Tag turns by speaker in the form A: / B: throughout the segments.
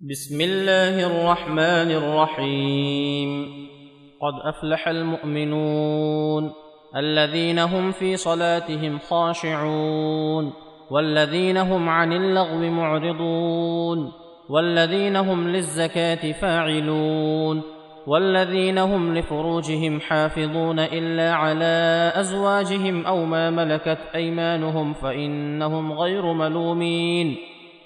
A: بسم الله الرحمن الرحيم. قد أفلح المؤمنون الذين هم في صلاتهم خاشعون والذين هم عن اللغو معرضون والذين هم للزكاة فاعلون والذين هم لفروجهم حافظون إلا على أزواجهم أو ما ملكت أيمانهم فإنهم غير ملومين.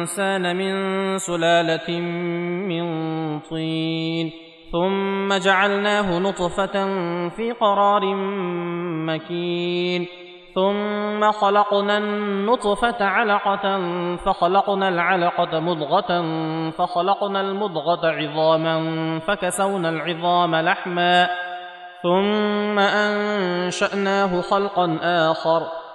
A: الإنسان من سلالة من طين ثم جعلناه نطفة في قرار مكين ثم خلقنا النطفة علقة فخلقنا العلقة مضغة فخلقنا المضغة عظاما فكسونا العظام لحما ثم أنشأناه خلقا آخر.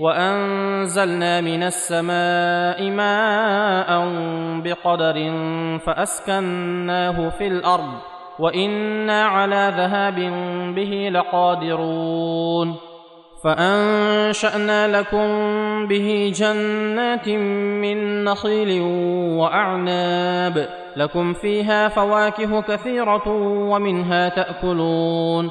A: وانزلنا من السماء ماء بقدر فاسكناه في الأرض وأنا على ذهاب به لقادرون فانشانا لكم به جنات من نخيل واعناب لكم فيها فواكه كثيره ومنها تاكلون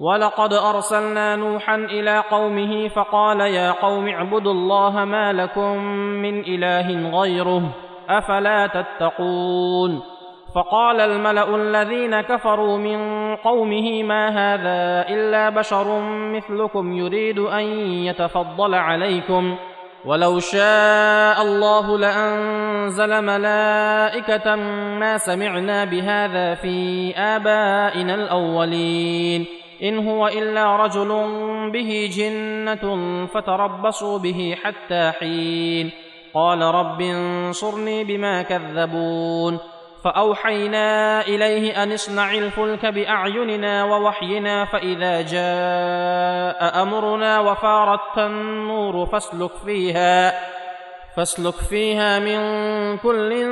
A: ولقد ارسلنا نوحا إلى قومه فقال يا قوم اعبدوا الله ما لكم من اله غيره افلا تتقون فقال الملا الذين كفروا من قومه ما هذا الا بشر مثلكم يريد ان يتفضل عليكم ولو شاء الله لانزل ملائكه ما سمعنا بهذا في ابائنا الاولين إن هو إلا رجل به جنة فتربصوا به حتى حين. قال رب انصرني بما كذبون. فأوحينا إليه أن اصنع الفلك بأعيننا ووحينا فإذا جاء أمرنا وفارت النور فاسلك فيها فاسلك فيها من كل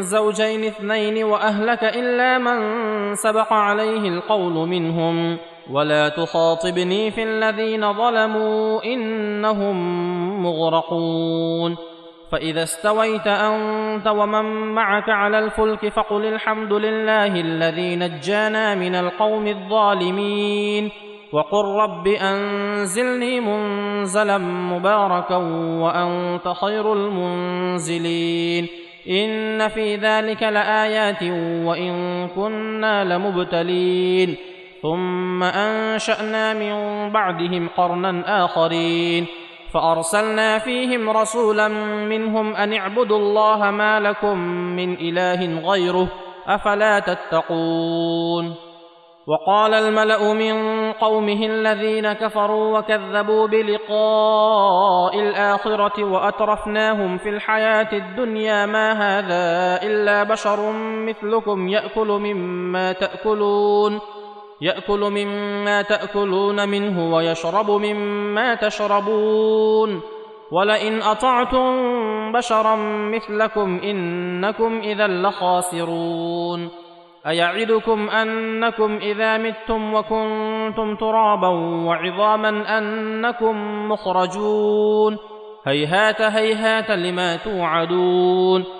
A: زوجين اثنين وأهلك إلا من سبق عليه القول منهم. ولا تخاطبني في الذين ظلموا انهم مغرقون فاذا استويت انت ومن معك على الفلك فقل الحمد لله الذي نجانا من القوم الظالمين وقل رب انزلني منزلا مباركا وانت خير المنزلين ان في ذلك لايات وان كنا لمبتلين ثم أنشأنا من بعدهم قرنا آخرين فأرسلنا فيهم رسولا منهم أن اعبدوا الله ما لكم من إله غيره أفلا تتقون وقال الملأ من قومه الذين كفروا وكذبوا بلقاء الآخرة وأترفناهم في الحياة الدنيا ما هذا إلا بشر مثلكم يأكل مما تأكلون يأكل مما تأكلون منه ويشرب مما تشربون. ولئن أطعتم بشرا مثلكم إنكم إذا لخاسرون. أيعدكم أنكم إذا متم وكنتم ترابا وعظاما أنكم مخرجون. هيهات هيهات لما توعدون.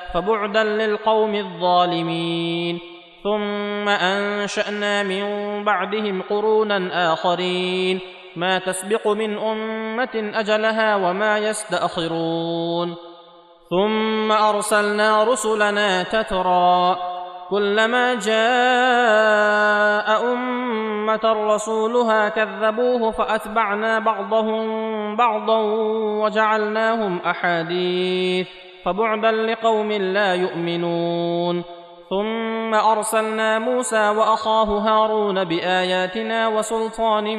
A: فبعدا للقوم الظالمين. ثم أنشأنا من بعدهم قرونا آخرين. ما تسبق من أمة أجلها وما يستأخرون. ثم أرسلنا رسلنا تترى كلما جاء أمة رسولها كذبوه فأتبعنا بعضهم بعضا وجعلناهم أحاديث. فبعدا لقوم لا يؤمنون. ثم أرسلنا موسى وأخاه هارون بآياتنا وسلطان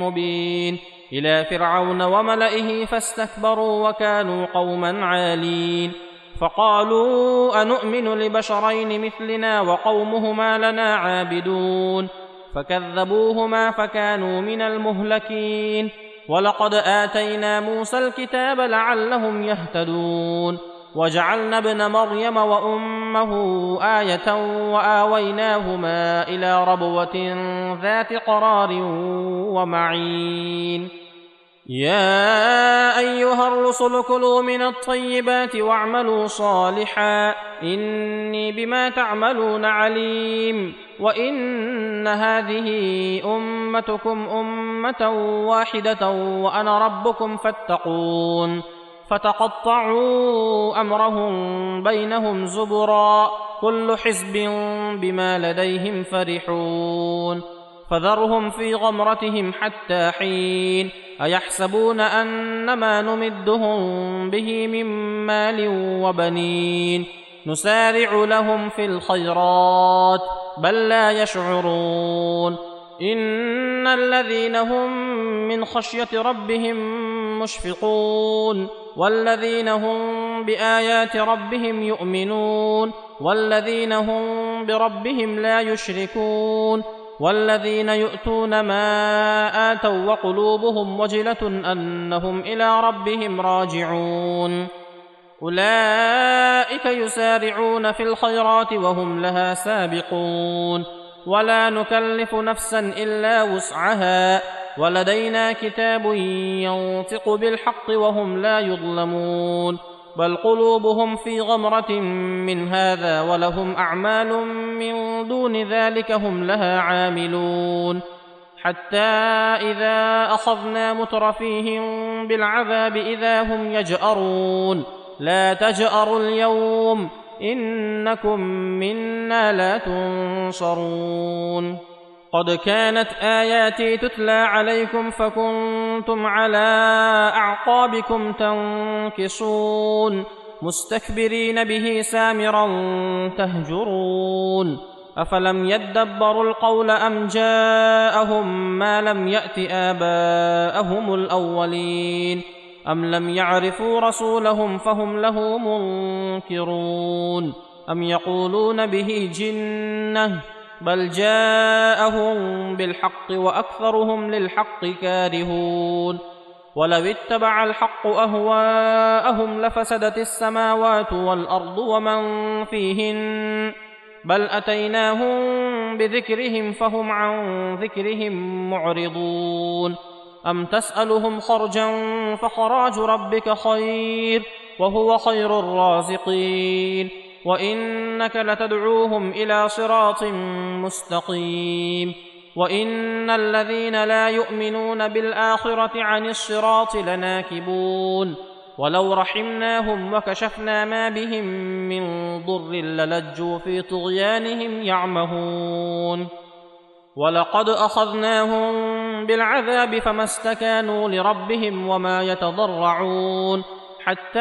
A: مبين. إلى فرعون وملئه فاستكبروا وكانوا قوما عالين. فقالوا انومن لبشرين مثلنا وقومهما لنا عابدون. فكذبوهما فكانوا من المهلكين. ولقد آتينا موسى الكتاب لعلهم يهتدون. وجعلنا ابن مريم وأمه آية وآويناهما إلى ربوة ذات قرار ومعين. يا أيها الرسل كلوا من الطيبات واعملوا صالحا. إني بما تعملون عليم. وإن هذه أمتكم أمة واحدة وأنا ربكم فاتقون. فتقطعوا أمرهم بينهم زبرا كل حزب بما لديهم فرحون فذرهم في غمرتهم حتى حين أيحسبون ان ما نمدهم به من مال وبنين نسارع لهم في الخيرات بل لا يشعرون إن الذين هم من خشية ربهم مشفقون والذين هم بآيات ربهم يؤمنون والذين هم بربهم لا يشركون والذين يؤتون ما آتوا وقلوبهم وجلة أنهم إلى ربهم راجعون. أولئك يسارعون في الخيرات وهم لها سابقون. ولا نكلف نفسا إلا وسعها. ولدينا كتاب ينطق بالحق وهم لا يظلمون بل قلوبهم في غمرة من هذا ولهم أعمال من دون ذلك هم لها عاملون حتى إذا أخذنا مترفيهم بالعذاب إذا هم يجأرون لا تجأروا اليوم إنكم منا لا تنصرون قد كانت آياتي تتلى عليكم فكنتم على أعقابكم تنكصون مستكبرين به سامرا تهجرون أفلم يدبروا القول أم جاءهم ما لم يأت آباءهم الأولين أم لم يعرفوا رسولهم فهم له منكرون أم يقولون به جنة بل جاءهم بالحق وأكثرهم للحق كارهون ولو اتبع الحق أهواءهم لفسدت السماوات والأرض ومن فيهن بل أتيناهم بذكرهم فهم عن ذكرهم معرضون أم تسألهم خرجا فخراج ربك خير وهو خير الرازقين وانك لتدعوهم إلى صراط مستقيم وان الذين لا يؤمنون بالاخره عن الصراط لناكبون ولو رحمناهم وكشفنا ما بهم من ضر للجوا في طغيانهم يعمهون ولقد اخذناهم بالعذاب فما استكانوا لربهم وما يتضرعون حتى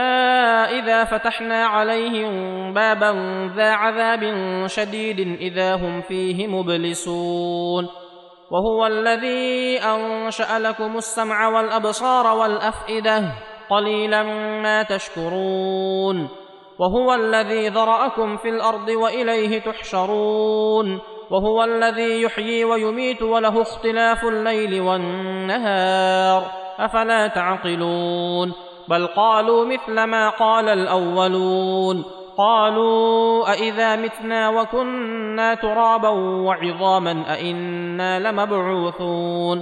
A: إذا فتحنا عليهم بابا ذا عذاب شديد إذا هم فيه مبلسون. وهو الذي أنشأ لكم السمع والأبصار والأفئدة قليلا ما تشكرون. وهو الذي ذرأكم في الأرض وإليه تحشرون. وهو الذي يحيي ويميت وله اختلاف الليل والنهار. أفلا تعقلون؟ بل قالوا مثل ما قال الأولون. قالوا أإذا متنا وكنا ترابا وعظاما أإنا لمبعوثون.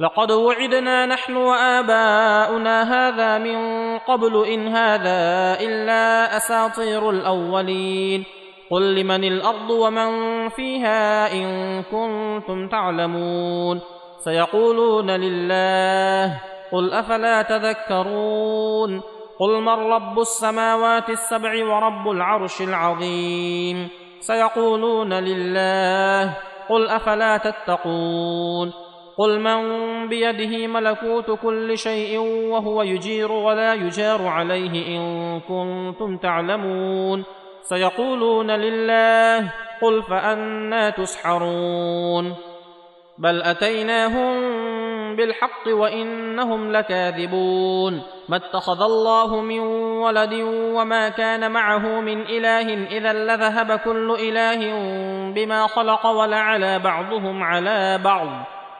A: لقد وعدنا نحن وآباؤنا هذا من قبل إن هذا إلا أساطير الأولين. قل لمن الأرض ومن فيها إن كنتم تعلمون. سيقولون لله قل أفلا تذكرون قل من رب السماوات السبع ورب العرش العظيم سيقولون لله قل أفلا تتقون قل من بيده ملكوت كل شيء وهو يجير ولا يجار عليه إن كنتم تعلمون سيقولون لله قل فأنا تسحرون بل أتيناهم بالحق وإنهم لكاذبون ما اتخذ الله من ولد وما كان معه من إله إذا لذهب كل إله بما خلق ولعلى بعضهم على بعض.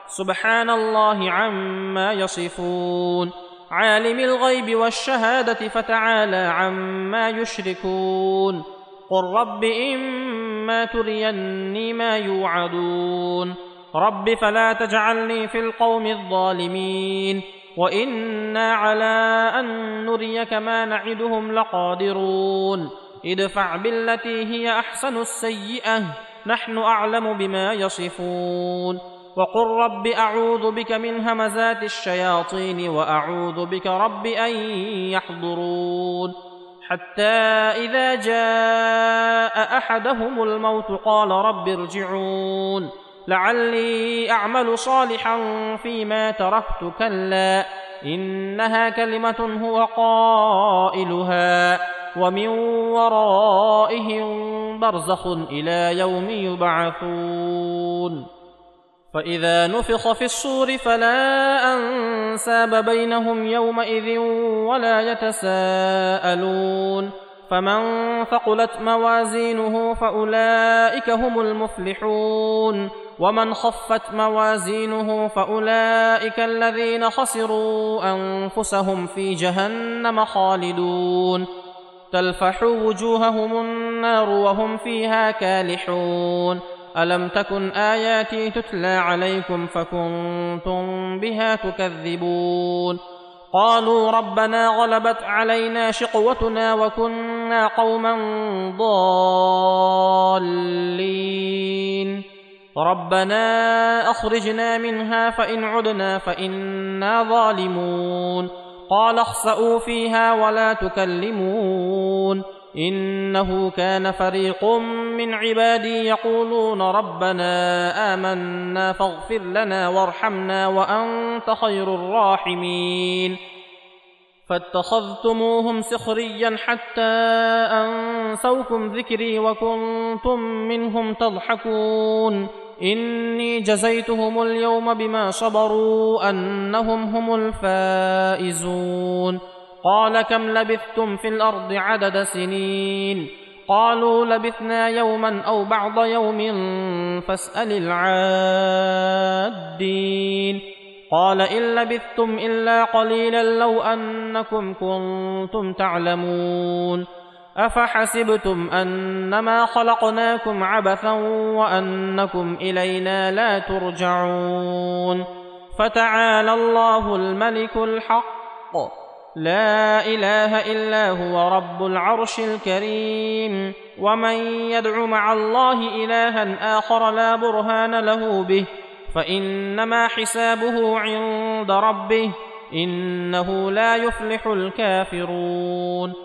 A: سبحان الله عما يصفون. عالم الغيب والشهادة فتعالى عما يشركون. قل رب إما تريني ما يوعدون. رب فلا تجعلني في القوم الظالمين وإنا على أن نريك ما نعدهم لقادرون ادفع بالتي هي أحسن السيئة نحن أعلم بما يصفون وقل رب أعوذ بك من همزات الشياطين وأعوذ بك رب أن يحضرون حتى إذا جاء أحدهم الموت قال رب ارجعون لعلي أعمل صالحا فيما تركت. كلا إنها كلمة هو قائلها ومن ورائهم برزخ إلى يوم يبعثون. فإذا نفخ في الصور فلا أنساب بينهم يومئذ ولا يتساءلون. فمن ثقلت موازينه فأولئك هم المفلحون. ومن خفت موازينه فأولئك الذين خسروا أنفسهم في جهنم خالدون تلفح وجوههم النار وهم فيها كالحون ألم تكن آياتي تتلى عليكم فكنتم بها تكذبون قالوا ربنا غلبت علينا شقوتنا وكنا قوما ضالين ربنا اخرجنا منها فان عدنا فانا ظالمون قال اخسئوا فيها ولا تكلمون انه كان فريق من عبادي يقولون ربنا امنا فاغفر لنا وارحمنا وانت خير الراحمين فاتخذتموهم سخريا حتى انسوكم ذكري وكنتم منهم تضحكون إني جزيتهم اليوم بما صبروا أنهم هم الفائزون. قال كم لبثتم في الأرض عدد سنين؟ قالوا لبثنا يوما أو بعض يوم فاسأل العادين. قال إن لبثتم إلا قليلا لو أنكم كنتم تعلمون. أفحسبتم أنما خلقناكم عبثا وأنكم إلينا لا ترجعون فتعالى الله الملك الحق. لا إله إلا هو رب العرش الكريم. ومن يدع مع الله إلها آخر لا برهان له به. فإنما حسابه عند ربه. إنه لا يفلح الكافرون.